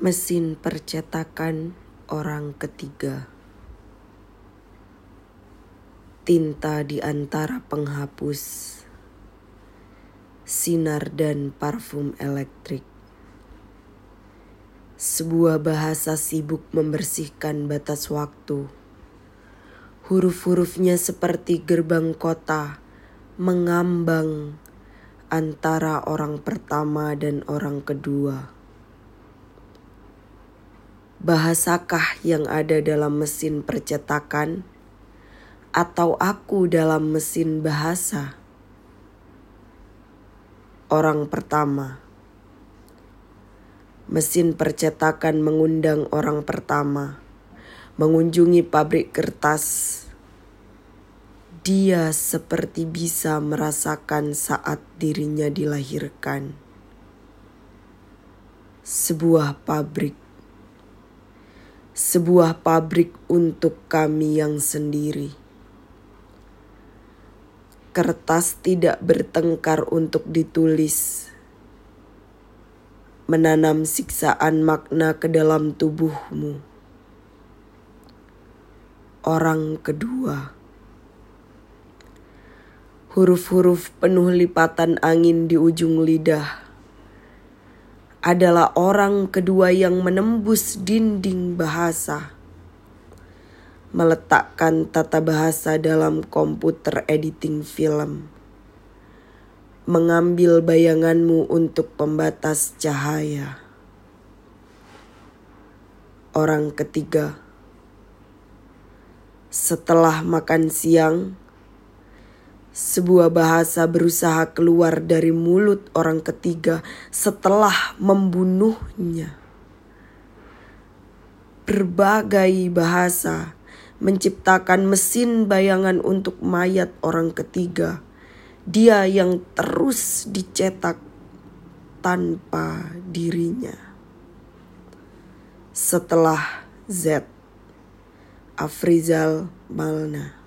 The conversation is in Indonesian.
Mesin percetakan orang ketiga. Tinta di antara penghapus. Sinar dan parfum elektrik. Sebuah bahasa sibuk membersihkan batas waktu. Huruf-hurufnya seperti gerbang kota mengambang antara orang pertama dan orang kedua bahasakah yang ada dalam mesin percetakan, atau aku dalam mesin bahasa? Orang pertama, mesin percetakan mengundang orang pertama mengunjungi pabrik kertas. Dia seperti bisa merasakan saat dirinya dilahirkan. Sebuah pabrik sebuah pabrik untuk kami yang sendiri. Kertas tidak bertengkar untuk ditulis, menanam siksaan makna ke dalam tubuhmu. Orang kedua, huruf-huruf penuh lipatan angin di ujung lidah adalah orang kedua yang menembus dinding bahasa, meletakkan tata bahasa dalam komputer editing film, mengambil bayanganmu untuk pembatas cahaya. Orang ketiga, setelah makan siang, sebuah bahasa berusaha keluar dari mulut orang ketiga setelah membunuhnya. Berbagai bahasa menciptakan mesin bayangan untuk mayat orang ketiga. Dia yang terus dicetak tanpa dirinya. Setelah Z, Afrizal Malna.